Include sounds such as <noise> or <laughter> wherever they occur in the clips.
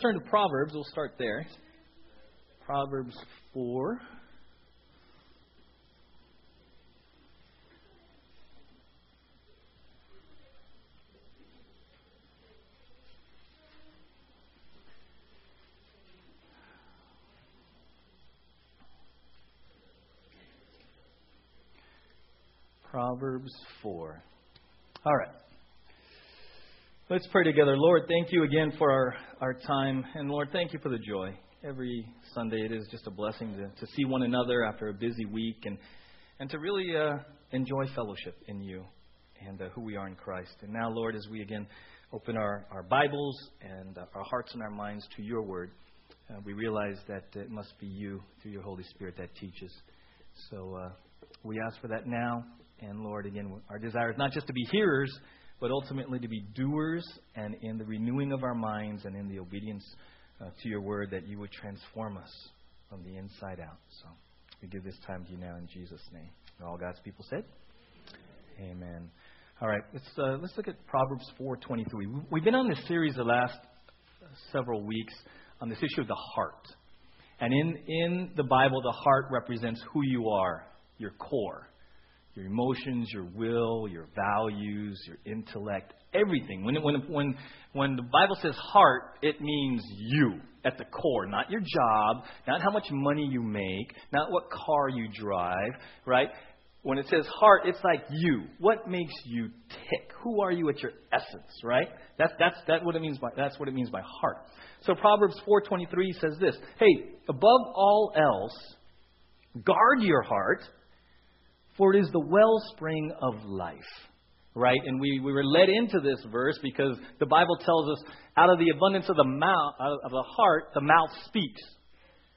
Turn to Proverbs. We'll start there. Proverbs 4. Proverbs 4. All right. Let's pray together. Lord, thank you again for our, our time. And Lord, thank you for the joy. Every Sunday it is just a blessing to, to see one another after a busy week and, and to really uh, enjoy fellowship in you and uh, who we are in Christ. And now, Lord, as we again open our, our Bibles and uh, our hearts and our minds to your word, uh, we realize that it must be you, through your Holy Spirit, that teaches. So uh, we ask for that now. And Lord, again, our desire is not just to be hearers but ultimately to be doers and in the renewing of our minds and in the obedience uh, to your word that you would transform us from the inside out. So we give this time to you now in Jesus' name. All God's people said, Amen. All right, let's uh, let's look at Proverbs 4:23. We've been on this series the last several weeks on this issue of the heart. And in, in the Bible, the heart represents who you are, your core your emotions, your will, your values, your intellect, everything. When, when, when, when the Bible says heart, it means you at the core, not your job, not how much money you make, not what car you drive, right? When it says heart, it's like you. What makes you tick? Who are you at your essence, right? That's, that's, that's, what, it means by, that's what it means by heart. So Proverbs 4.23 says this, Hey, above all else, guard your heart for it is the wellspring of life. Right? And we, we were led into this verse because the Bible tells us out of the abundance of the mouth, of the heart, the mouth speaks.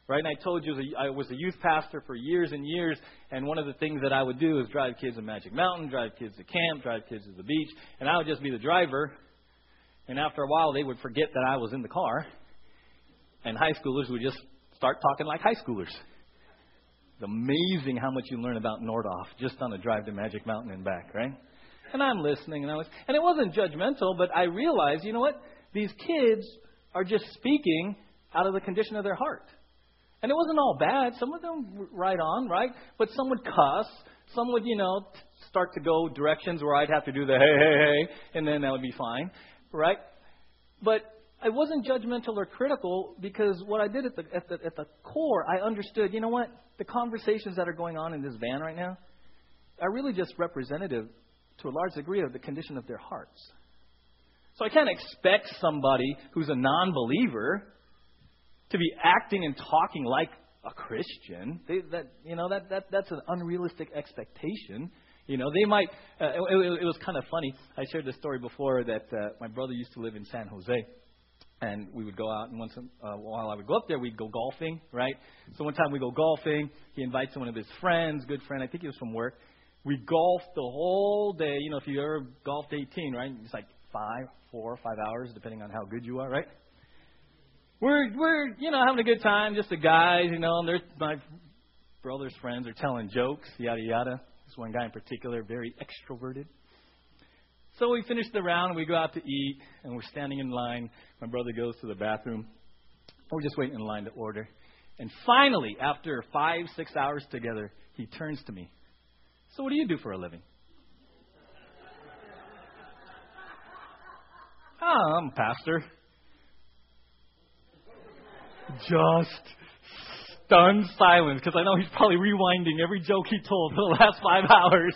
Right? And I told you I was a youth pastor for years and years, and one of the things that I would do is drive kids to Magic Mountain, drive kids to camp, drive kids to the beach, and I would just be the driver. And after a while, they would forget that I was in the car, and high schoolers would just start talking like high schoolers amazing how much you learn about Nordhoff just on a drive to Magic Mountain and back, right? And I'm listening, and I was, and it wasn't judgmental, but I realized, you know what? These kids are just speaking out of the condition of their heart. And it wasn't all bad. Some of them right on, right? But some would cuss. Some would, you know, start to go directions where I'd have to do the hey, hey, hey, and then that would be fine, right? But I wasn't judgmental or critical because what I did at the, at the, at the core, I understood, you know what? The conversations that are going on in this van right now are really just representative to a large degree of the condition of their hearts. So I can't expect somebody who's a non believer to be acting and talking like a Christian. They, that, you know, that, that, that's an unrealistic expectation. You know, they might. Uh, it, it, was kind of funny. I shared this story before that uh, my brother used to live in San Jose and we would go out and once in uh, a while I would go up there we'd go golfing right? So one time we go golfing he invites one of his friends good friend I think he was from work. We golfed the whole day you know if you ever golfed 18 right it's like five four five hours depending on how good you are right? We're we're you know having a good time just the guys you know and there's my brother's friends are telling jokes yada yada. This one guy in particular very extroverted so we finish the round and we go out to eat and we're standing in line. My brother goes to the bathroom. We're just waiting in line to order. And finally, after five, six hours together, he turns to me. So, what do you do for a living? Oh, <laughs> I'm a pastor. Just stunned silence because I know he's probably rewinding every joke he told for the last five <laughs> hours.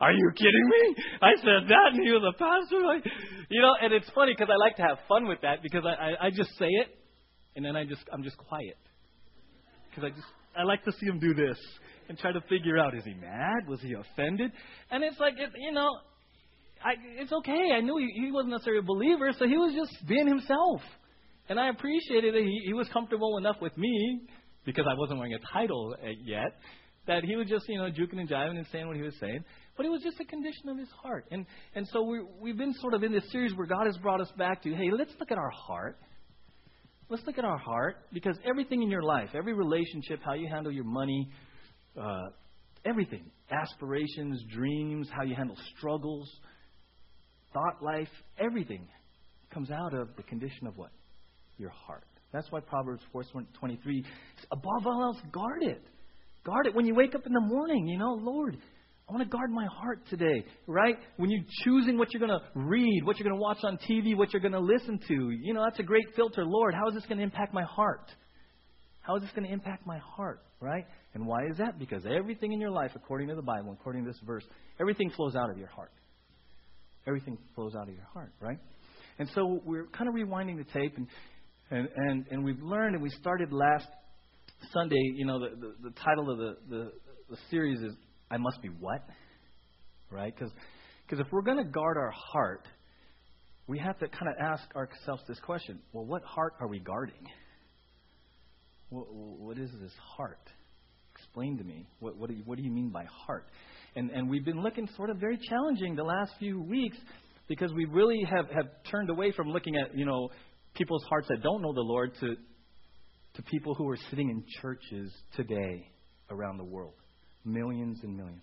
Are you kidding me? I said that, and he was a pastor. Like, you know, and it's funny because I like to have fun with that because I, I, I just say it, and then I just I'm just quiet because I just I like to see him do this and try to figure out is he mad? Was he offended? And it's like it, you know, I it's okay. I knew he, he wasn't necessarily a believer, so he was just being himself, and I appreciated that he, he was comfortable enough with me because I wasn't wearing a title uh, yet that he was just, you know, juking and jiving and saying what he was saying. But it was just a condition of his heart. And, and so we, we've been sort of in this series where God has brought us back to, hey, let's look at our heart. Let's look at our heart because everything in your life, every relationship, how you handle your money, uh, everything, aspirations, dreams, how you handle struggles, thought life, everything comes out of the condition of what? your heart. That's why Proverbs 4:23 above all else guard it. Guard it when you wake up in the morning, you know, Lord, I want to guard my heart today, right? When you're choosing what you're going to read, what you're going to watch on TV, what you're going to listen to, you know, that's a great filter. Lord, how is this going to impact my heart? How is this going to impact my heart, right? And why is that? Because everything in your life, according to the Bible, according to this verse, everything flows out of your heart. Everything flows out of your heart, right? And so we're kind of rewinding the tape, and and and, and we've learned, and we started last Sunday. You know, the the, the title of the, the the series is "I Must Be What," right? Because if we're going to guard our heart, we have to kind of ask ourselves this question: Well, what heart are we guarding? What, what is this heart? Explain to me. What, what, do you, what do you mean by heart? And, and we've been looking sort of very challenging the last few weeks because we really have, have turned away from looking at, you know, people's hearts that don't know the Lord to, to people who are sitting in churches today around the world. Millions and millions.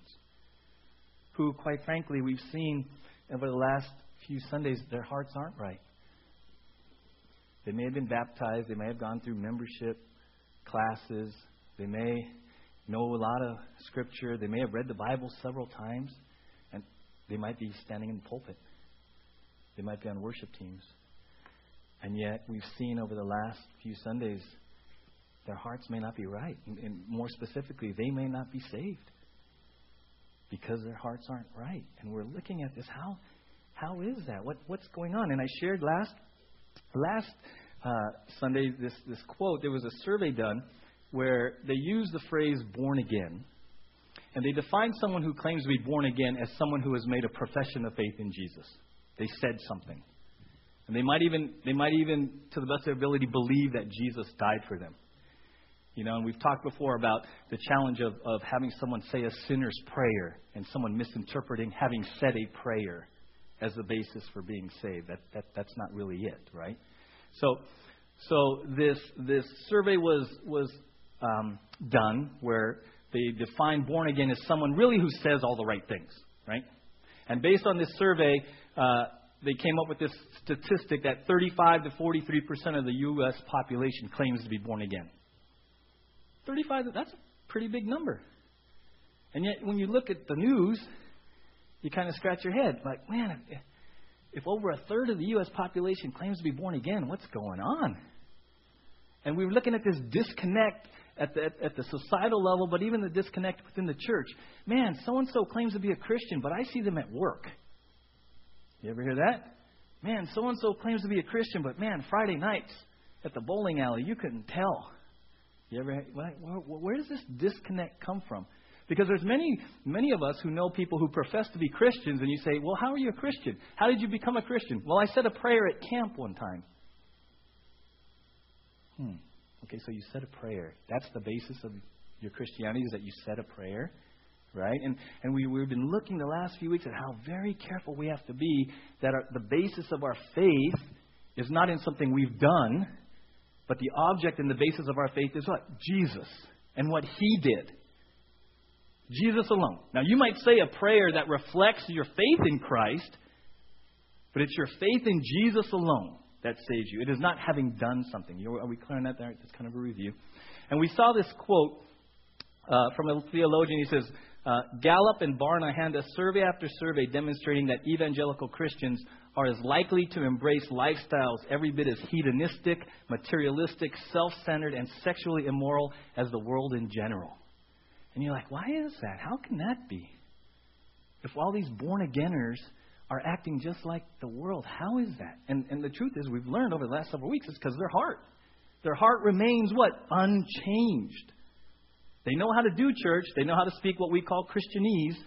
Who, quite frankly, we've seen over the last few Sundays, their hearts aren't right. They may have been baptized, they may have gone through membership classes, they may know a lot of scripture, they may have read the Bible several times, and they might be standing in the pulpit. They might be on worship teams. And yet, we've seen over the last few Sundays, their hearts may not be right. And, and more specifically, they may not be saved because their hearts aren't right. And we're looking at this. How, how is that? What, what's going on? And I shared last, last uh, Sunday this, this quote. There was a survey done where they used the phrase born again. And they defined someone who claims to be born again as someone who has made a profession of faith in Jesus. They said something. And they might even, they might even, to the best of their ability, believe that Jesus died for them. You know, and we've talked before about the challenge of, of having someone say a sinner's prayer and someone misinterpreting having said a prayer as the basis for being saved. That, that, that's not really it, right? So, so this, this survey was, was um, done where they define born again as someone really who says all the right things, right? And based on this survey, uh, they came up with this statistic that 35 to 43 percent of the U.S. population claims to be born again. 35, that's a pretty big number. And yet, when you look at the news, you kind of scratch your head, like, man, if, if over a third of the U.S. population claims to be born again, what's going on? And we were looking at this disconnect at the, at the societal level, but even the disconnect within the church. Man, so and so claims to be a Christian, but I see them at work. You ever hear that? Man, so and so claims to be a Christian, but man, Friday nights at the bowling alley, you couldn't tell. You ever? Where, where does this disconnect come from? Because there's many, many of us who know people who profess to be Christians, and you say, "Well, how are you a Christian? How did you become a Christian?" Well, I said a prayer at camp one time. Hmm. Okay, so you said a prayer. That's the basis of your Christianity is that you said a prayer right? And, and we, we've been looking the last few weeks at how very careful we have to be that our, the basis of our faith is not in something we've done, but the object and the basis of our faith is what? Jesus and what He did. Jesus alone. Now, you might say a prayer that reflects your faith in Christ, but it's your faith in Jesus alone that saves you. It is not having done something. Are we clear on that? There? That's kind of a review. And we saw this quote uh, from a theologian. He says, uh, Gallup and Barna hand us survey after survey demonstrating that evangelical Christians are as likely to embrace lifestyles every bit as hedonistic, materialistic, self centered, and sexually immoral as the world in general. And you're like, why is that? How can that be? If all these born againers are acting just like the world, how is that? And, and the truth is, we've learned over the last several weeks, it's because their heart. Their heart remains what? Unchanged. They know how to do church, they know how to speak what we call Christianese,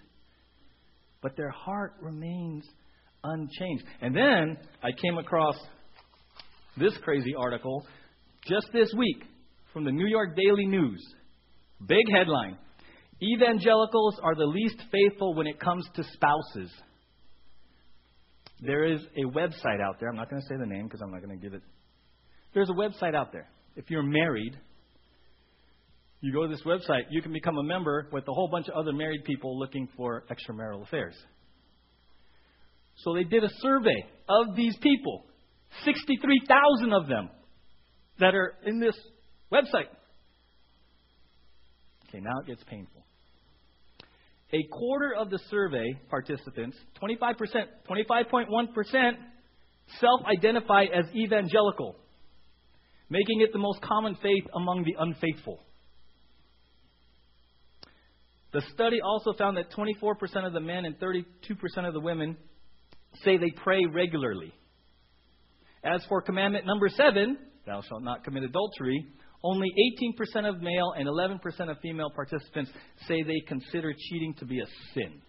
but their heart remains unchanged. And then I came across this crazy article just this week from the New York Daily News. Big headline Evangelicals are the least faithful when it comes to spouses. There is a website out there. I'm not going to say the name because I'm not going to give it. There's a website out there. If you're married, you go to this website, you can become a member with a whole bunch of other married people looking for extramarital affairs. So they did a survey of these people, 63,000 of them. that are in this website. Okay, now it gets painful. A quarter of the survey participants, 25%, 25.1%, self identify as evangelical, making it the most common faith among the unfaithful. The study also found that 24% of the men and 32% of the women say they pray regularly. As for commandment number seven, thou shalt not commit adultery, only 18% of male and 11% of female participants say they consider cheating to be a sin.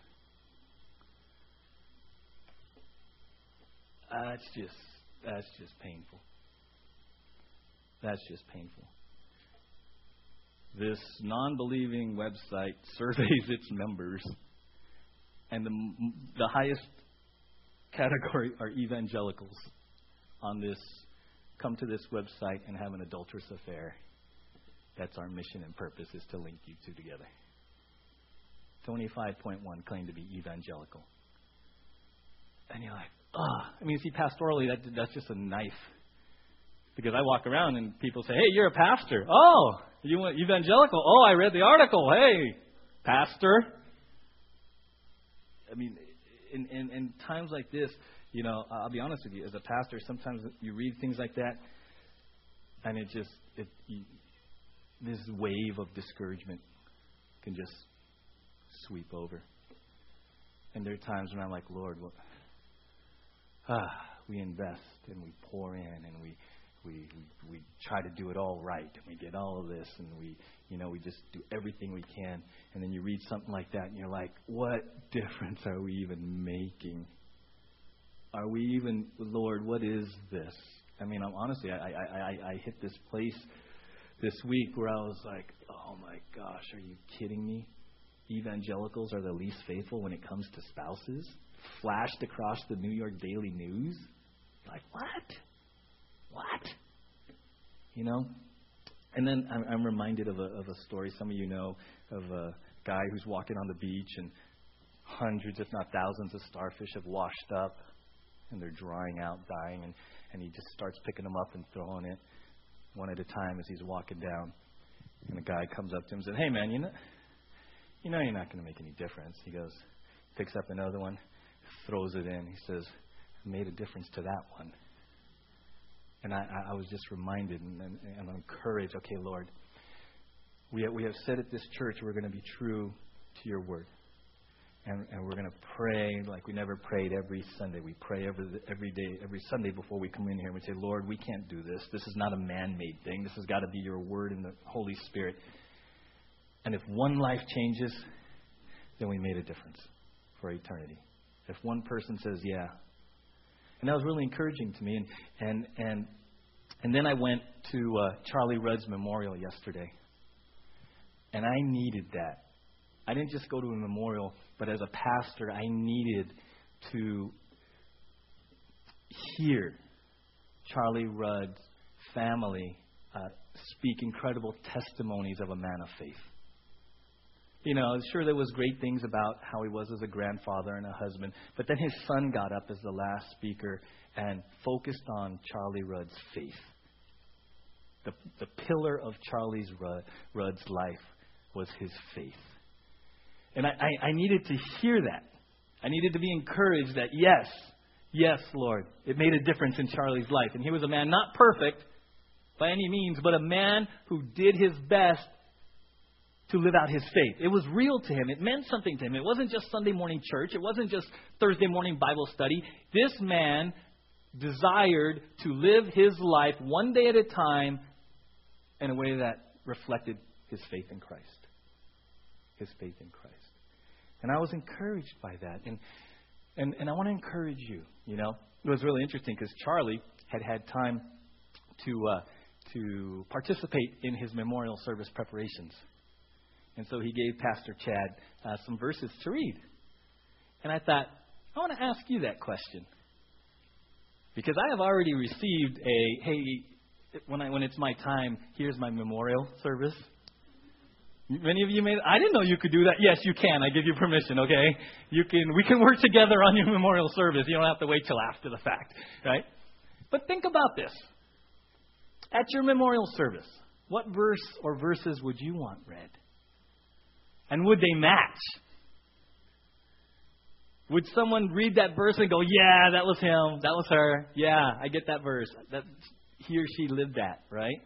That's just that's just painful. That's just painful. This non-believing website <laughs> surveys its members, and the the highest category are evangelicals on this come to this website and have an adulterous affair. That's our mission and purpose is to link you two together. 25.1 claim to be evangelical. And you're like, ah. I mean, see, pastorally, that, that's just a knife. Because I walk around and people say, hey, you're a pastor. Oh, you went evangelical. Oh, I read the article. Hey, pastor. I mean, in, in, in times like this, you know, I'll be honest with you, as a pastor, sometimes you read things like that, and it just, it, you, this wave of discouragement can just sweep over. And there are times when I'm like, Lord? Ah, we invest and we pour in and we, we, we, we try to do it all right and we get all of this and we, you know, we just do everything we can. And then you read something like that and you're like, what <laughs> difference are we even making? Are we even, Lord, what is this? I mean, I'm, honestly, I, I, I, I hit this place this week where I was like, oh my gosh, are you kidding me? Evangelicals are the least faithful when it comes to spouses. Flashed across the New York Daily News. Like, what? What? You know? And then I'm, I'm reminded of a, of a story some of you know of a guy who's walking on the beach and hundreds, if not thousands, of starfish have washed up and they're drying out, dying, and, and he just starts picking them up and throwing it one at a time as he's walking down. And a guy comes up to him and says, Hey, man, you know, you know you're not going to make any difference. He goes, picks up another one, throws it in. He says, made a difference to that one. And I, I was just reminded and, and, and encouraged, okay, Lord, we have, we have said at this church we're going to be true to your word and, and we're going to pray like we never prayed every Sunday. We pray every, every day, every Sunday before we come in here. And we say, Lord, we can't do this. This is not a man made thing. This has got to be your word and the Holy Spirit. And if one life changes, then we made a difference for eternity. If one person says, yeah. And that was really encouraging to me. And, and, and, and then I went to uh, Charlie Rudd's memorial yesterday. And I needed that. I didn't just go to a memorial but as a pastor, I needed to hear Charlie Rudd's family uh, speak incredible testimonies of a man of faith. You know, sure, there was great things about how he was as a grandfather and a husband, but then his son got up as the last speaker and focused on Charlie Rudd's faith. The, the pillar of Charlie's Rudd, Rudd's life was his faith. And I, I, I needed to hear that. I needed to be encouraged that, yes, yes, Lord, it made a difference in Charlie's life. And he was a man not perfect by any means, but a man who did his best to live out his faith. It was real to him. It meant something to him. It wasn't just Sunday morning church. It wasn't just Thursday morning Bible study. This man desired to live his life one day at a time in a way that reflected his faith in Christ. His faith in Christ. And I was encouraged by that. And, and, and I want to encourage you, you know. It was really interesting because Charlie had had time to, uh, to participate in his memorial service preparations. And so he gave Pastor Chad uh, some verses to read. And I thought, I want to ask you that question. Because I have already received a, hey, when, I, when it's my time, here's my memorial service. Many of you may I didn't know you could do that. Yes, you can. I give you permission, okay? You can we can work together on your memorial service. You don't have to wait till after the fact, right? But think about this. At your memorial service, what verse or verses would you want read? And would they match? Would someone read that verse and go, Yeah, that was him, that was her, yeah, I get that verse. That he or she lived that, right?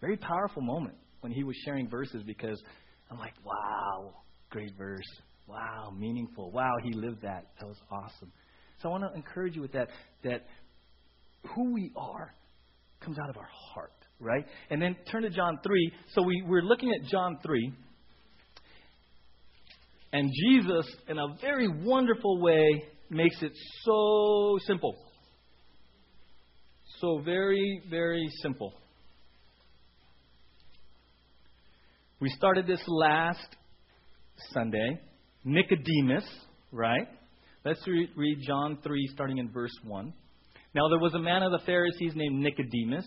Very powerful moment when he was sharing verses because I'm like, wow, great verse. Wow, meaningful. Wow, he lived that. That was awesome. So I want to encourage you with that, that who we are comes out of our heart, right? And then turn to John 3. So we, we're looking at John 3. And Jesus, in a very wonderful way, makes it so simple. So very, very simple. We started this last Sunday. Nicodemus, right? Let's re- read John 3, starting in verse 1. Now there was a man of the Pharisees named Nicodemus,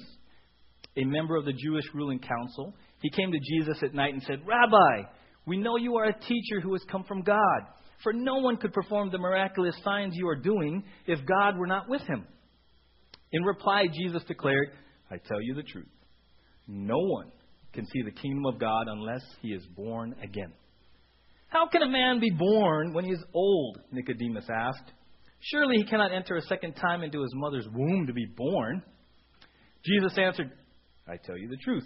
a member of the Jewish ruling council. He came to Jesus at night and said, Rabbi, we know you are a teacher who has come from God, for no one could perform the miraculous signs you are doing if God were not with him. In reply, Jesus declared, I tell you the truth. No one can see the kingdom of God unless he is born again. How can a man be born when he is old? Nicodemus asked. Surely he cannot enter a second time into his mother's womb to be born. Jesus answered, I tell you the truth.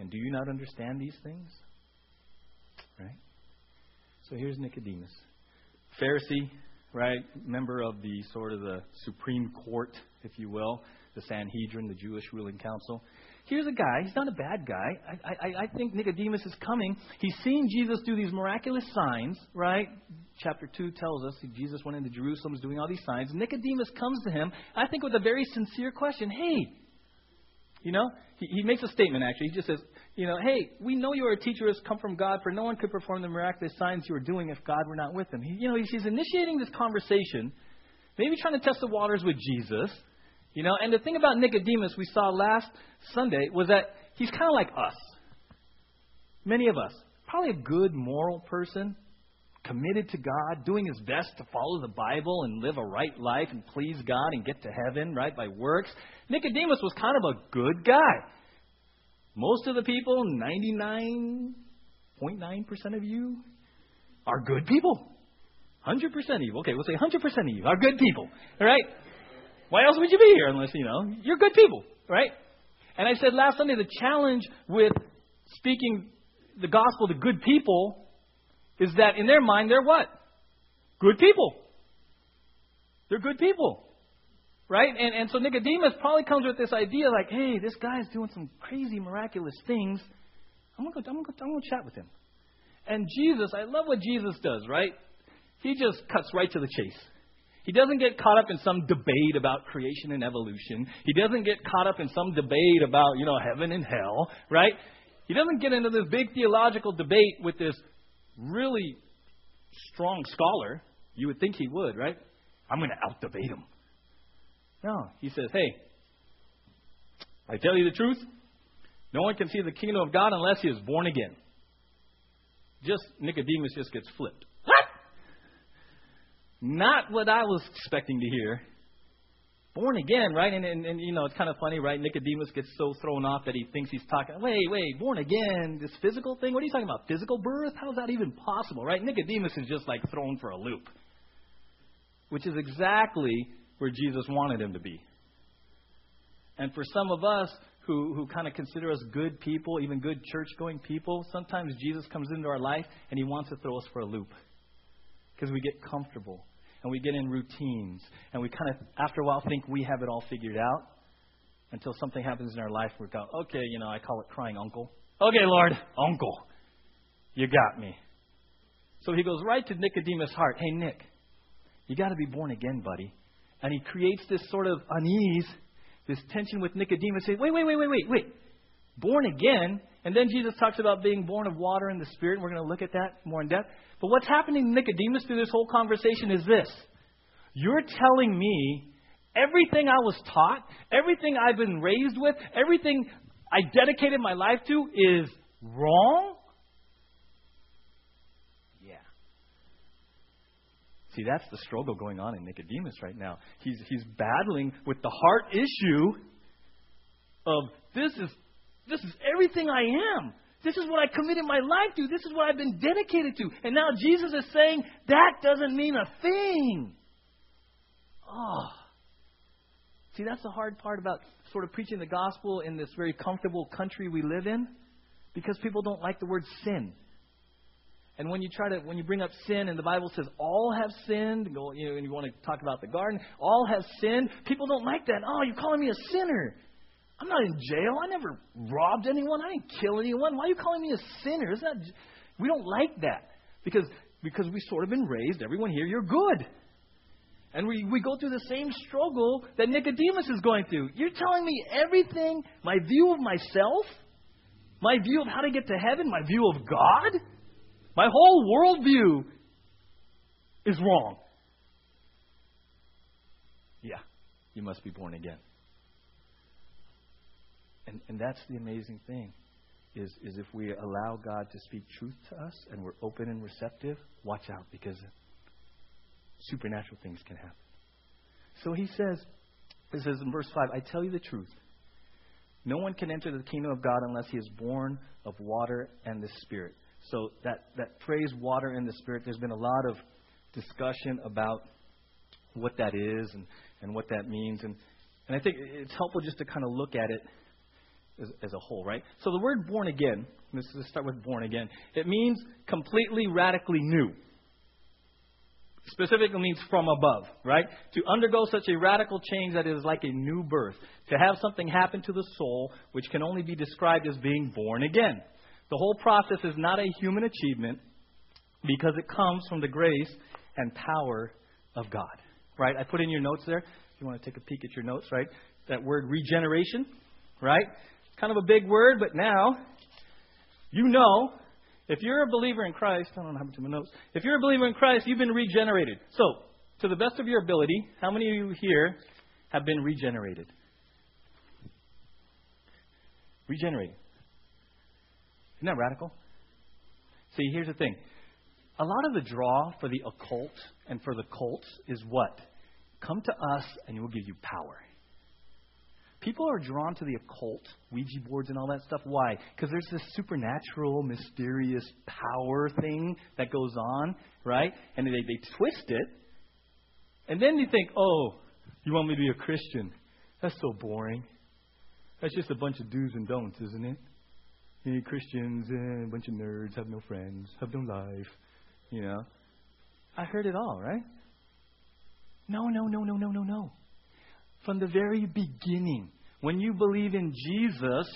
And do you not understand these things? Right? So here's Nicodemus. Pharisee, right? Member of the sort of the Supreme Court, if you will, the Sanhedrin, the Jewish ruling council. Here's a guy, he's not a bad guy. I, I, I think Nicodemus is coming. He's seen Jesus do these miraculous signs, right? Chapter 2 tells us Jesus went into Jerusalem, was doing all these signs. Nicodemus comes to him, I think, with a very sincere question Hey, you know, he, he makes a statement actually. He just says, you know, hey, we know you are a teacher who has come from God, for no one could perform the miraculous signs you are doing if God were not with him. He, you know, he's initiating this conversation, maybe trying to test the waters with Jesus. You know, and the thing about Nicodemus we saw last Sunday was that he's kind of like us. Many of us. Probably a good moral person, committed to God, doing his best to follow the Bible and live a right life and please God and get to heaven, right, by works. Nicodemus was kind of a good guy. Most of the people, 99.9% of you, are good people. 100% of you. Okay, we'll say 100% of you are good people. All right? Why else would you be here unless, you know, you're good people, right? And I said last Sunday the challenge with speaking the gospel to good people is that in their mind they're what? Good people. They're good people. Right? And, and so Nicodemus probably comes with this idea like, hey, this guy's doing some crazy, miraculous things. I'm going to I'm gonna, I'm gonna chat with him. And Jesus, I love what Jesus does, right? He just cuts right to the chase. He doesn't get caught up in some debate about creation and evolution. He doesn't get caught up in some debate about, you know, heaven and hell, right? He doesn't get into this big theological debate with this really strong scholar. You would think he would, right? I'm going to out debate him. No, he says, hey, I tell you the truth. No one can see the kingdom of God unless he is born again. Just Nicodemus just gets flipped. What? Not what I was expecting to hear. Born again, right? And, and, and, you know, it's kind of funny, right? Nicodemus gets so thrown off that he thinks he's talking, wait, wait, born again, this physical thing? What are you talking about? Physical birth? How is that even possible, right? Nicodemus is just like thrown for a loop, which is exactly where Jesus wanted him to be. And for some of us who, who kind of consider us good people, even good church going people, sometimes Jesus comes into our life and he wants to throw us for a loop because we get comfortable and we get in routines, and we kind of, after a while, think we have it all figured out until something happens in our life where we go, okay, you know, I call it crying uncle. Okay, Lord, uncle, you got me. So he goes right to Nicodemus' heart. Hey, Nick, you got to be born again, buddy. And he creates this sort of unease, this tension with Nicodemus. Saying, wait, wait, wait, wait, wait, wait. born again, and then Jesus talks about being born of water and the Spirit, and we're going to look at that more in depth. But what's happening to Nicodemus through this whole conversation is this You're telling me everything I was taught, everything I've been raised with, everything I dedicated my life to is wrong? Yeah. See, that's the struggle going on in Nicodemus right now. He's, he's battling with the heart issue of this is, this is everything I am. This is what I committed my life to. This is what I've been dedicated to. And now Jesus is saying that doesn't mean a thing. Oh. See, that's the hard part about sort of preaching the gospel in this very comfortable country we live in because people don't like the word sin. And when you try to, when you bring up sin, and the Bible says all have sinned, and, go, you know, and you want to talk about the garden, all have sinned. People don't like that. Oh, you're calling me a sinner. I'm not in jail. I never robbed anyone. I didn't kill anyone. Why are you calling me a sinner? Isn't that, we don't like that because because we've sort of been raised. Everyone here, you're good. And we, we go through the same struggle that Nicodemus is going through. You're telling me everything, my view of myself, my view of how to get to heaven, my view of God, my whole worldview is wrong. Yeah, you must be born again. And, and that's the amazing thing is, is if we allow God to speak truth to us and we're open and receptive, watch out because supernatural things can happen. So he says, it says in verse 5, I tell you the truth. No one can enter the kingdom of God unless he is born of water and the Spirit. So that, that phrase, water in the Spirit, there's been a lot of discussion about what that is and, and what that means. And, and I think it's helpful just to kind of look at it as, as a whole, right? So the word born again, let's start with born again, it means completely, radically new. Specifically means from above, right? To undergo such a radical change that is like a new birth. To have something happen to the soul which can only be described as being born again. The whole process is not a human achievement because it comes from the grace and power of God. Right? I put in your notes there. If you want to take a peek at your notes, right? That word regeneration, right? Kind of a big word, but now you know if you're a believer in Christ, I don't know to my notes. If you're a believer in Christ, you've been regenerated. So, to the best of your ability, how many of you here have been regenerated? Regenerated. Isn't that radical? See, here's the thing. A lot of the draw for the occult and for the cults is what? Come to us and we'll give you power. People are drawn to the occult, Ouija boards and all that stuff. Why? Because there's this supernatural, mysterious power thing that goes on, right? And they, they twist it. And then you think, oh, you want me to be a Christian? That's so boring. That's just a bunch of do's and don'ts, isn't it? Know, Christians, eh, a bunch of nerds, have no friends, have no life, you know. I heard it all, right? No, no, no, no, no, no, no from the very beginning. When you believe in Jesus,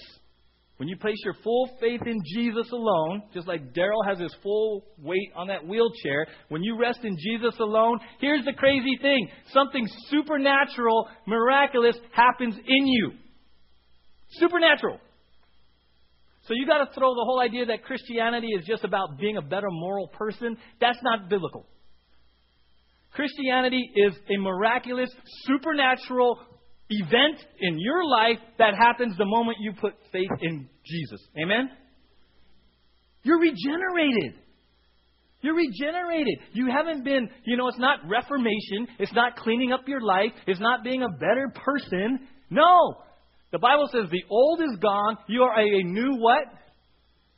when you place your full faith in Jesus alone, just like Daryl has his full weight on that wheelchair, when you rest in Jesus alone, here's the crazy thing something supernatural, miraculous happens in you. Supernatural. So you got to throw the whole idea that Christianity is just about being a better moral person. That's not biblical. Christianity is a miraculous, supernatural event in your life that happens the moment you put faith in Jesus. Amen? You're regenerated. You're regenerated. You haven't been, you know, it's not reformation. It's not cleaning up your life. It's not being a better person. No. The Bible says the old is gone. You are a, new what?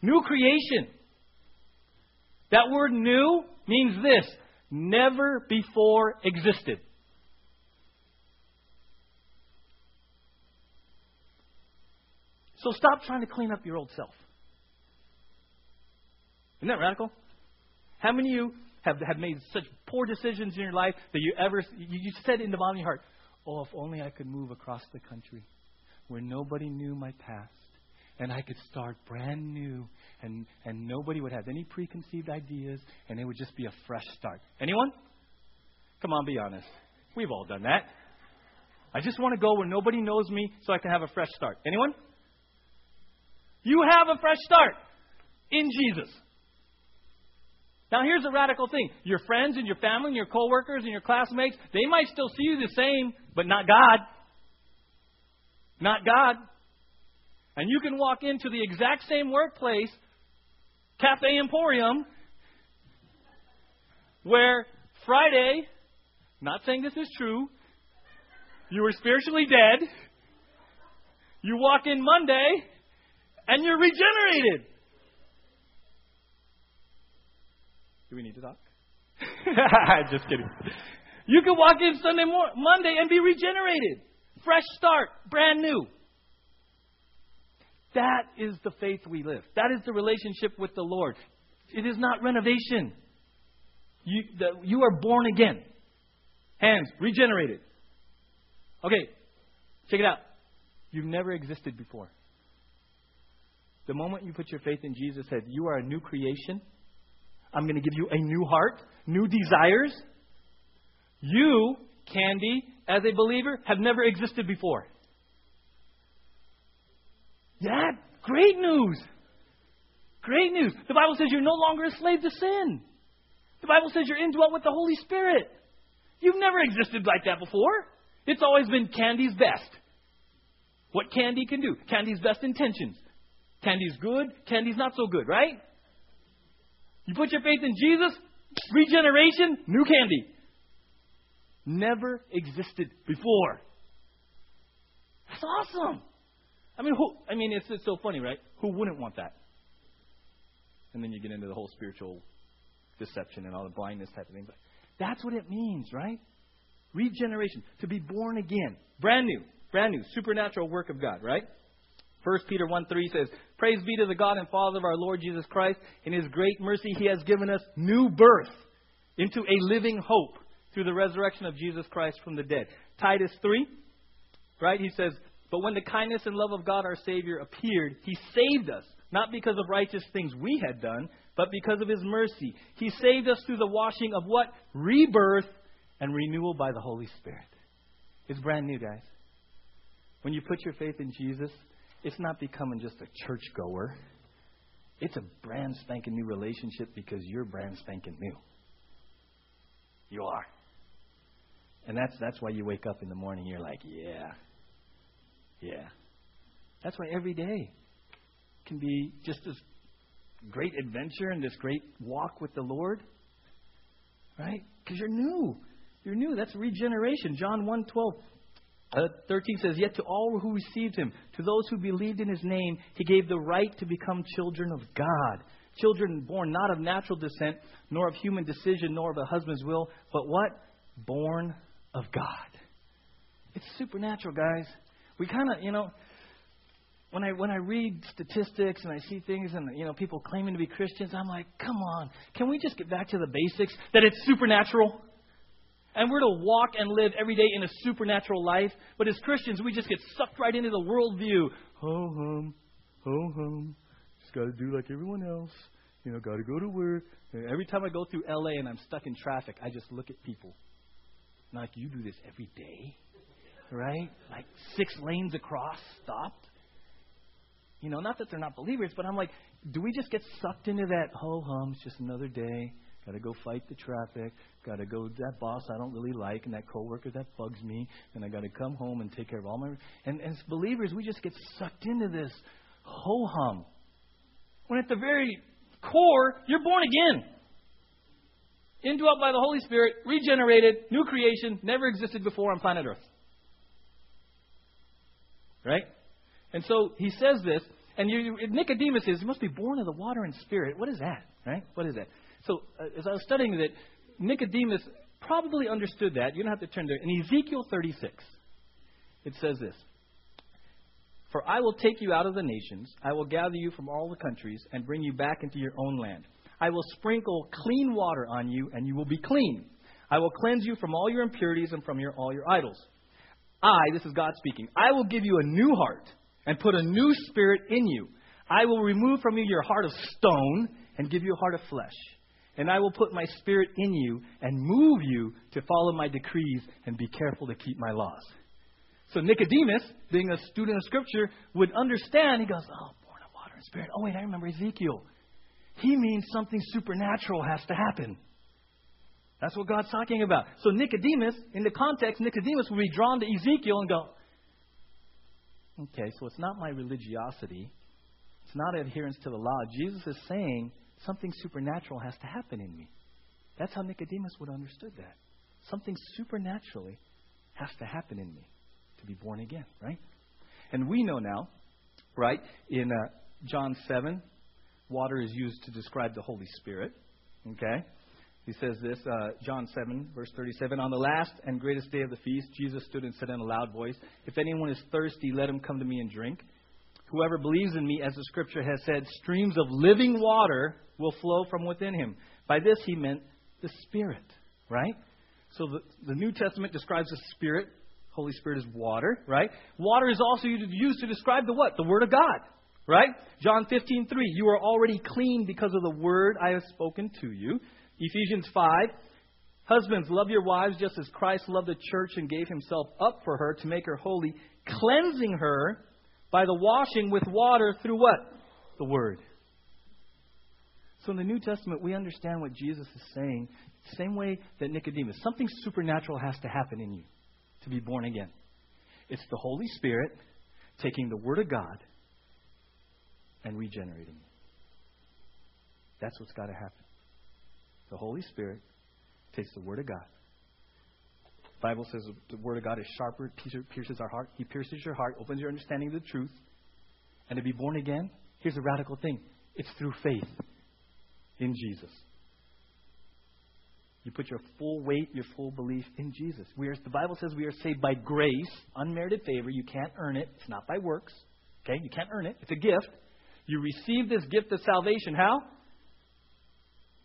New creation. That word new means this never before existed. So stop trying to clean up your old self. Isn't that radical? How many of you have, have made such poor decisions in your life that you ever you, you said in the bottom of your heart, "Oh, if only I could move across the country where nobody knew my past and I could start brand new and, and nobody would have any preconceived ideas and it would just be a fresh start. Anyone? Come on, be honest. We've all done that. I just want to go where nobody knows me so I can have a fresh start. Anyone? You have a fresh start in Jesus. Now, here's a radical thing your friends and your family and your coworkers and your classmates, they might still see you the same, but not God. Not God. And you can walk into the exact same workplace, Cafe Emporium, where Friday, not saying this is true, you were spiritually dead. You walk in Monday, and you're regenerated. Do we need to talk? <laughs> Just kidding. You can walk in Sunday morning, Monday and be regenerated. Fresh start, brand new. That is the faith we live. That is the relationship with the Lord. It is not renovation. You, the, you are born again. Hands, regenerated. Okay, check it out. You've never existed before. The moment you put your faith in Jesus, said, You are a new creation. I'm going to give you a new heart, new desires. You, Candy, as a believer, have never existed before. Yeah, great news. Great news. The Bible says you're no longer a slave to sin. The Bible says you're indwelt with the Holy Spirit. You've never existed like that before. It's always been Candy's best. What Candy can do. Candy's best intentions. Candy's good, Candy's not so good, right? You put your faith in Jesus, regeneration, new candy. Never existed before. That's awesome. I mean, who, I mean, it's, it's so funny, right? Who wouldn't want that? And then you get into the whole spiritual deception and all the blindness type of thing. But that's what it means, right? Regeneration, to be born again, brand new, brand new, supernatural work of God, right? 1 Peter 1 3 says, Praise be to the God and Father of our Lord Jesus Christ. In his great mercy, he has given us new birth into a living hope through the resurrection of Jesus Christ from the dead. Titus 3, right? He says, But when the kindness and love of God our Savior appeared, he saved us, not because of righteous things we had done, but because of his mercy. He saved us through the washing of what? Rebirth and renewal by the Holy Spirit. It's brand new, guys. When you put your faith in Jesus, it's not becoming just a churchgoer. It's a brand spanking new relationship because you're brand spanking new. You are. And that's that's why you wake up in the morning you're like, yeah. Yeah. That's why every day can be just this great adventure and this great walk with the Lord. Right? Because you're new. You're new. That's regeneration. John 1:12 uh, 13 says, Yet to all who received him, to those who believed in his name, he gave the right to become children of God. Children born not of natural descent, nor of human decision, nor of a husband's will, but what? Born of God. It's supernatural, guys. We kind of, you know, when I when I read statistics and I see things and you know people claiming to be Christians, I'm like, come on, can we just get back to the basics? That it's supernatural and we're to walk and live every day in a supernatural life. But as Christians, we just get sucked right into the worldview. Ho hum, ho hum. Just got to do like everyone else. You know, got to go to work. And every time I go through LA and I'm stuck in traffic, I just look at people. Not like you do this every day, right? Like six lanes across, stopped. You know, not that they're not believers, but I'm like, do we just get sucked into that? Ho hum, it's just another day. Got to go fight the traffic. Got to go that boss I don't really like and that coworker that bugs me. And I got to come home and take care of all my. And as believers, we just get sucked into this ho hum. When at the very core, you're born again. Indwelt by the Holy Spirit, regenerated, new creation, never existed before on planet Earth. Right? And so he says this, and you, Nicodemus says, You must be born of the water and spirit. What is that? Right? What is that? So uh, as I was studying that, Nicodemus probably understood that. You don't have to turn there. In Ezekiel 36, it says this For I will take you out of the nations, I will gather you from all the countries, and bring you back into your own land. I will sprinkle clean water on you, and you will be clean. I will cleanse you from all your impurities and from your, all your idols. I, this is God speaking, I will give you a new heart and put a new spirit in you. I will remove from you your heart of stone and give you a heart of flesh and I will put my spirit in you and move you to follow my decrees and be careful to keep my laws. So Nicodemus, being a student of Scripture, would understand. He goes, Oh, born of water water and spirit. Oh, wait, I remember Ezekiel. He means something supernatural has to happen. That's what God's talking about. So Nicodemus, in the context, Nicodemus will be drawn to Ezekiel and go, okay, so it's not my religiosity. It's not adherence to the law. Jesus is saying something supernatural has to happen in me. That's how Nicodemus would have understood that. Something supernaturally has to happen in me to be born again, right? And we know now, right, in uh, John 7, water is used to describe the Holy Spirit. Okay? He says this, uh, John 7, verse 37. On the last and greatest day of the feast, Jesus stood and said in a loud voice, If anyone is thirsty, let him come to me and drink. Whoever believes in me, as the scripture has said, streams of living water will flow from within him. By this he meant the Spirit, right? So the, the New Testament describes the Spirit. Holy Spirit is water, right? Water is also used to describe the what? The Word of God, right? John 15, 3. You are already clean because of the Word I have spoken to you. Ephesians 5. Husbands, love your wives just as Christ loved the church and gave himself up for her to make her holy, cleansing her by the washing with water through what? The Word. So in the New Testament, we understand what Jesus is saying same way that Nicodemus. Something supernatural has to happen in you to be born again. It's the Holy Spirit taking the Word of God and regenerating you. That's what's got to happen. The Holy Spirit takes the Word of God. The Bible says the Word of God is sharper, pierces our heart. He pierces your heart, opens your understanding of the truth. And to be born again, here's a radical thing it's through faith in Jesus. You put your full weight, your full belief in Jesus. We are, the Bible says we are saved by grace, unmerited favor. You can't earn it. It's not by works. Okay? You can't earn it. It's a gift. You receive this gift of salvation. How?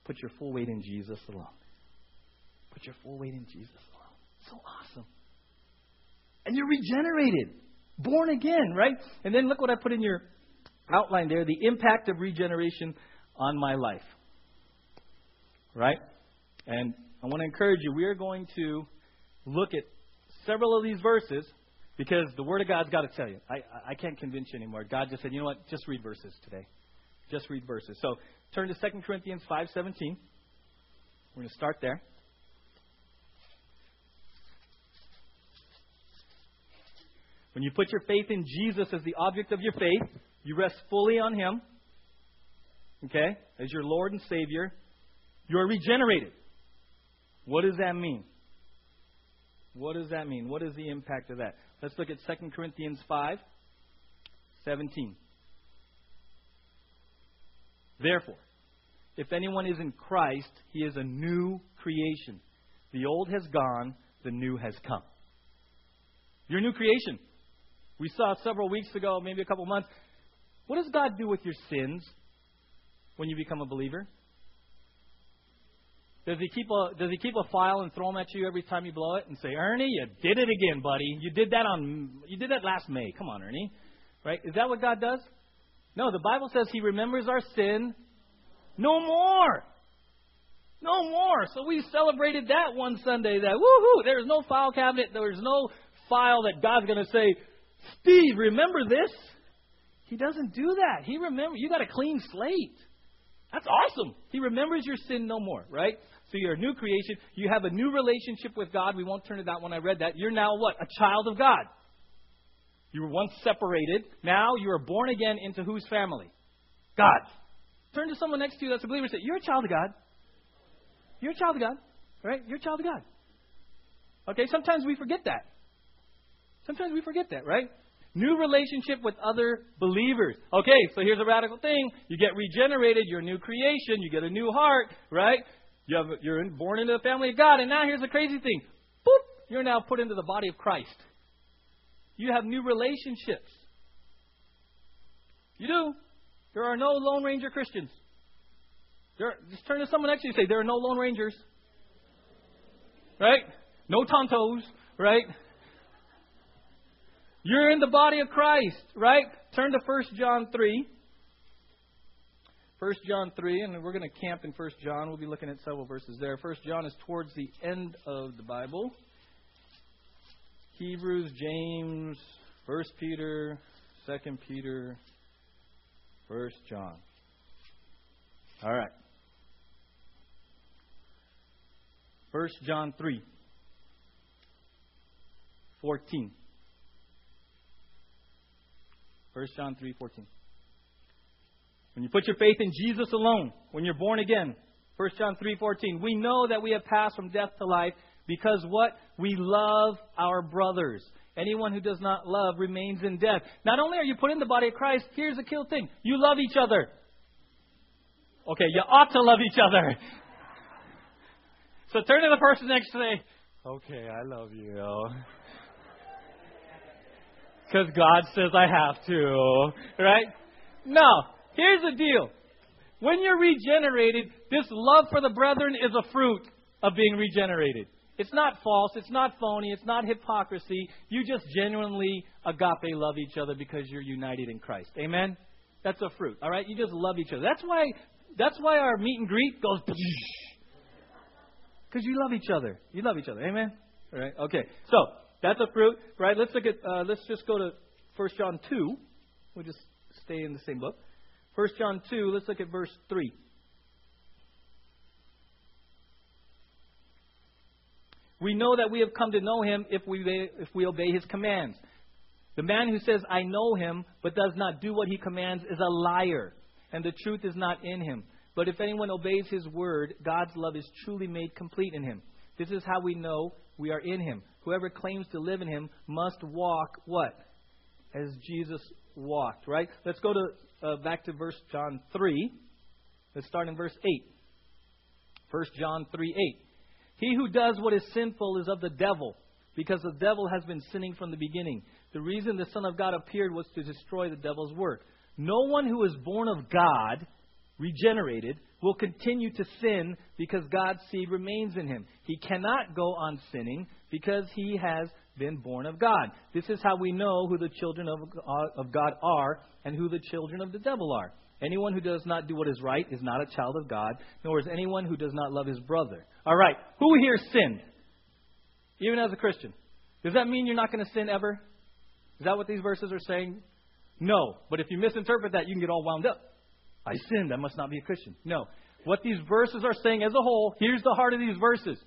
Put your full weight in Jesus alone. Put your full weight in Jesus alone. So awesome. And you're regenerated, born again, right? And then look what I put in your outline there the impact of regeneration on my life. Right? And I want to encourage you, we are going to look at several of these verses because the Word of God's got to tell you. I, I can't convince you anymore. God just said, you know what? Just read verses today. Just read verses. So turn to 2 Corinthians 5.17. We're going to start there. When you put your faith in Jesus as the object of your faith, you rest fully on Him, okay, as your Lord and Savior, you are regenerated. What does that mean? What does that mean? What is the impact of that? Let's look at 2 Corinthians 5 17. Therefore, if anyone is in Christ, he is a new creation. The old has gone, the new has come. You're a new creation. We saw several weeks ago, maybe a couple months. What does God do with your sins when you become a believer? Does he keep a Does he keep a file and throw them at you every time you blow it and say, Ernie, you did it again, buddy. You did that on you did that last May. Come on, Ernie. Right? Is that what God does? No, the Bible says He remembers our sin no more. No more. So we celebrated that one Sunday. That woohoo! There's no file cabinet. There's no file that God's going to say, Steve, remember this. He doesn't do that. He remember. You got a clean slate. That's awesome. He remembers your sin no more, right? So you're a new creation. You have a new relationship with God. We won't turn to that when I read that. You're now what? A child of God. You were once separated. Now you are born again into whose family? God. Turn to someone next to you that's a believer and say, You're a child of God. You're a child of God. Right? You're a child of God. Okay, sometimes we forget that. Sometimes we forget that, right? New relationship with other believers. Okay, so here's a radical thing. You get regenerated, you're a new creation, you get a new heart, right? You have, you're born into the family of God, and now here's the crazy thing. Boop! You're now put into the body of Christ. You have new relationships. You do. There are no Lone Ranger Christians. There, just turn to someone next to you and say, There are no Lone Rangers. Right? No Tontos, right? You're in the body of Christ, right? Turn to 1 John 3. 1 John 3, and we're going to camp in 1 John. We'll be looking at several verses there. 1 John is towards the end of the Bible. Hebrews, James, 1 Peter, 2 Peter, First John. All right. First John 3. 14. 1 John 3:14. When you put your faith in Jesus alone, when you're born again, 1 John 3:14, we know that we have passed from death to life because what? We love our brothers. Anyone who does not love remains in death. Not only are you put in the body of Christ, here's the kill thing you love each other. Okay, you ought to love each other. So turn to the person next to you Okay, I love you. Because God says I have to. Right? No. Here's the deal. When you're regenerated, this love for the brethren is a fruit of being regenerated. It's not false. It's not phony. It's not hypocrisy. You just genuinely agape love each other because you're united in Christ. Amen? That's a fruit. All right? You just love each other. That's why, that's why our meet and greet goes <laughs> because you love each other. You love each other. Amen? All right? Okay. So, that's a fruit, right? Let's look at, uh, let's just go to 1 John 2. We'll just stay in the same book. 1 John 2, let's look at verse 3. We know that we have come to know him if we, if we obey his commands. The man who says, I know him, but does not do what he commands is a liar, and the truth is not in him. But if anyone obeys his word, God's love is truly made complete in him. This is how we know we are in him. Whoever claims to live in him must walk what? As Jesus walked, right? Let's go to uh, back to verse John 3. Let's start in verse 8. 1 John 3 8. He who does what is sinful is of the devil, because the devil has been sinning from the beginning. The reason the Son of God appeared was to destroy the devil's work. No one who is born of God, regenerated, will continue to sin because God's seed remains in him. He cannot go on sinning because he has been born of God. This is how we know who the children of, of God are and who the children of the devil are. Anyone who does not do what is right is not a child of God, nor is anyone who does not love his brother. All right, who here sinned? Even as a Christian. Does that mean you're not going to sin ever? Is that what these verses are saying? No. But if you misinterpret that, you can get all wound up. I sinned. I must not be a Christian. No. What these verses are saying as a whole, here's the heart of these verses.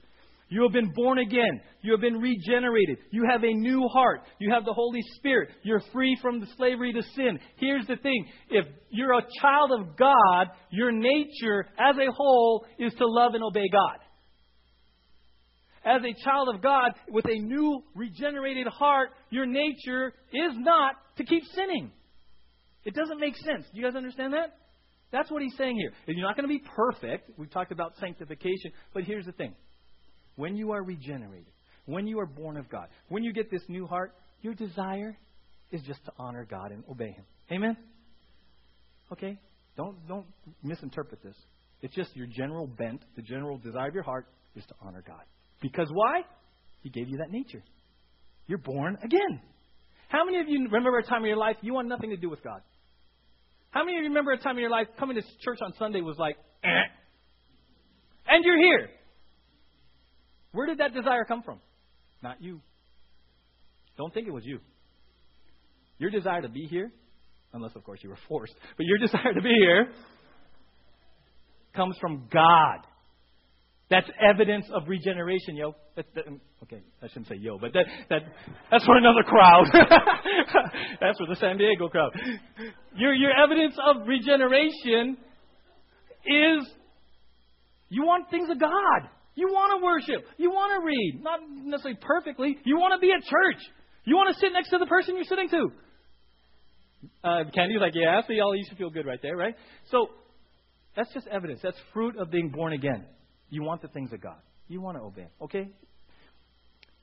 You have been born again. You have been regenerated. You have a new heart. You have the Holy Spirit. You're free from the slavery to sin. Here's the thing if you're a child of God, your nature as a whole is to love and obey God. As a child of God with a new regenerated heart, your nature is not to keep sinning. It doesn't make sense. Do you guys understand that? That's what he's saying here. You're not going to be perfect. We've talked about sanctification. But here's the thing when you are regenerated, when you are born of God, when you get this new heart, your desire is just to honor God and obey Him. Amen? Okay? Don't, don't misinterpret this. It's just your general bent, the general desire of your heart is to honor God. Because why? He gave you that nature. You're born again. How many of you remember a time in your life you want nothing to do with God? How many of you remember a time in your life coming to church on Sunday was like, eh? And you're here. Where did that desire come from? Not you. Don't think it was you. Your desire to be here, unless, of course, you were forced, but your <laughs> desire to be here comes from God. That's evidence of regeneration, yo. That, that, okay, I shouldn't say yo, but that, that, that's for another crowd. <laughs> that's for the San Diego crowd. Your, your evidence of regeneration is you want things of God. You want to worship. You want to read. Not necessarily perfectly. You want to be at church. You want to sit next to the person you're sitting to. Uh, Candy's like, yeah, so y'all, you should feel good right there, right? So that's just evidence. That's fruit of being born again. You want the things of God. You want to obey. Okay?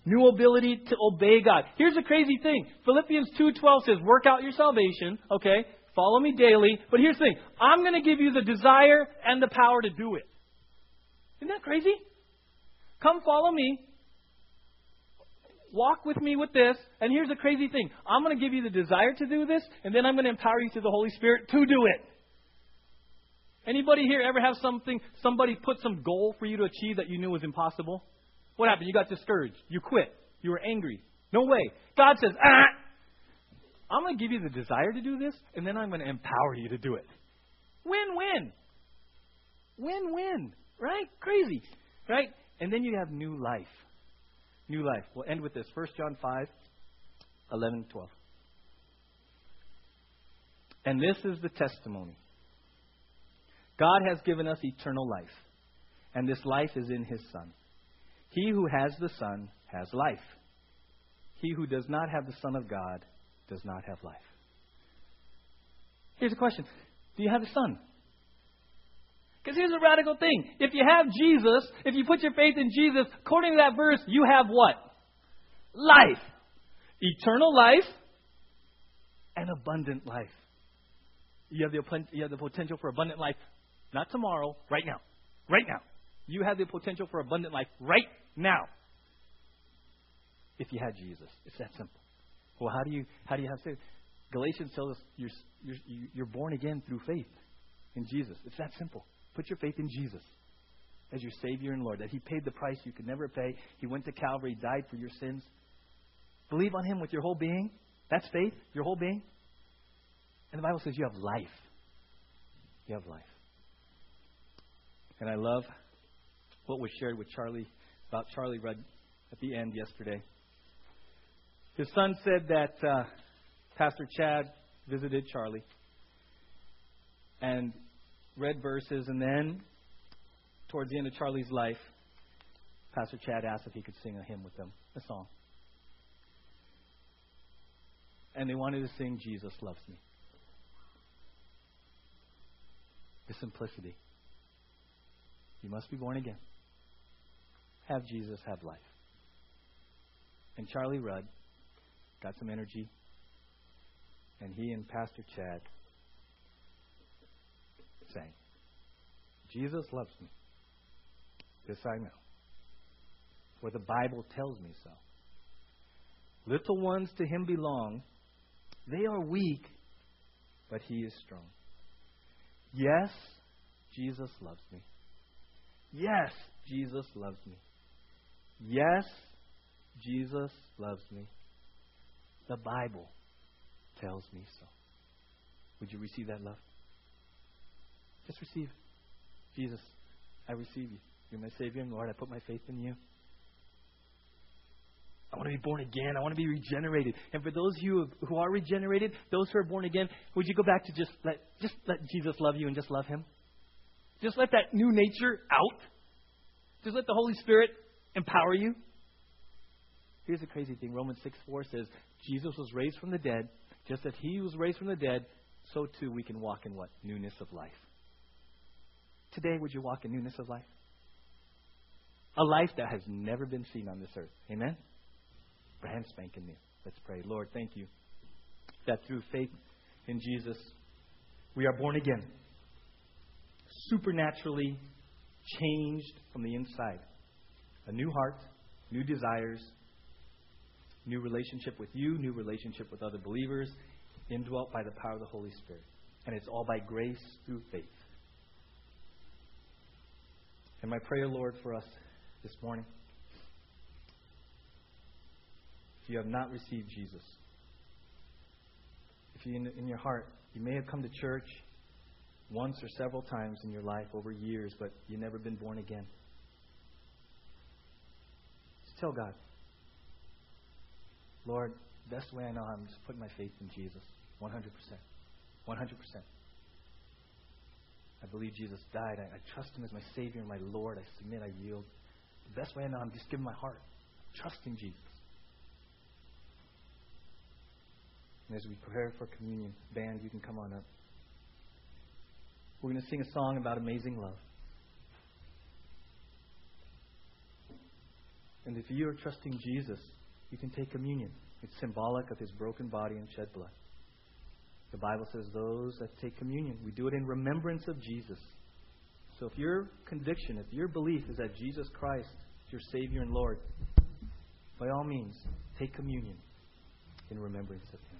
New ability to obey God. Here's the crazy thing. Philippians 2.12 says, work out your salvation. Okay? Follow me daily. But here's the thing. I'm going to give you the desire and the power to do it. Isn't that crazy? Come follow me. Walk with me with this. And here's the crazy thing I'm going to give you the desire to do this, and then I'm going to empower you through the Holy Spirit to do it. Anybody here ever have something, somebody put some goal for you to achieve that you knew was impossible? What happened? You got discouraged. You quit. You were angry. No way. God says, ah, I'm going to give you the desire to do this, and then I'm going to empower you to do it. Win win. Win win. Right? Crazy. Right? And then you have new life. New life. We'll end with this 1 John 5 11 12. And this is the testimony God has given us eternal life, and this life is in His Son. He who has the Son has life. He who does not have the Son of God does not have life. Here's a question Do you have the Son? Because here's a radical thing. If you have Jesus, if you put your faith in Jesus, according to that verse, you have what? Life. Eternal life and abundant life. You have, the, you have the potential for abundant life, not tomorrow, right now. Right now. You have the potential for abundant life right now. If you had Jesus. It's that simple. Well, how do you, how do you have faith? Galatians tells us you're, you're, you're born again through faith in Jesus. It's that simple. Put your faith in Jesus as your Savior and Lord, that He paid the price you could never pay. He went to Calvary, died for your sins. Believe on Him with your whole being. That's faith, your whole being. And the Bible says you have life. You have life. And I love what was shared with Charlie about Charlie Rudd at the end yesterday. His son said that uh, Pastor Chad visited Charlie and read verses, and then towards the end of Charlie's life, Pastor Chad asked if he could sing a hymn with them, a song. And they wanted to sing Jesus Loves Me. The simplicity. You must be born again. Have Jesus, have life. And Charlie Rudd got some energy, and he and Pastor Chad sang, Jesus loves me. This I know, for the Bible tells me so. Little ones to him belong. They are weak, but he is strong. Yes, Jesus loves me. Yes, Jesus loves me. Yes, Jesus loves me. The Bible tells me so. Would you receive that love? Just receive. Jesus, I receive you. You're my Savior and Lord. I put my faith in you. I want to be born again. I want to be regenerated. And for those of you who are regenerated, those who are born again, would you go back to just let just let Jesus love you and just love him? Just let that new nature out. Just let the Holy Spirit empower you. Here's the crazy thing. Romans 6 4 says, Jesus was raised from the dead. Just as he was raised from the dead, so too we can walk in what? Newness of life. Today, would you walk in newness of life? A life that has never been seen on this earth. Amen? Brand spanking new. Let's pray. Lord, thank you that through faith in Jesus, we are born again, supernaturally changed from the inside. A new heart, new desires, new relationship with you, new relationship with other believers, indwelt by the power of the Holy Spirit. And it's all by grace through faith. And my prayer, Lord, for us this morning, if you have not received Jesus, if you, in, in your heart, you may have come to church once or several times in your life over years, but you've never been born again. Just tell God, Lord, best way I know I'm just putting my faith in Jesus. 100%. 100%. I believe Jesus died. I, I, trust Him as my Savior and my Lord. I submit. I yield. The best way I know, I'm just giving my heart, trusting Jesus. And as we prepare for communion, band, you can come on up. We're going to sing a song about amazing love. And if you are trusting Jesus, you can take communion. It's symbolic of his broken body and shed blood. The Bible says those that take communion, we do it in remembrance of Jesus. So if your conviction, if your belief is that Jesus Christ is your Savior and Lord, by all means, take communion in remembrance of him.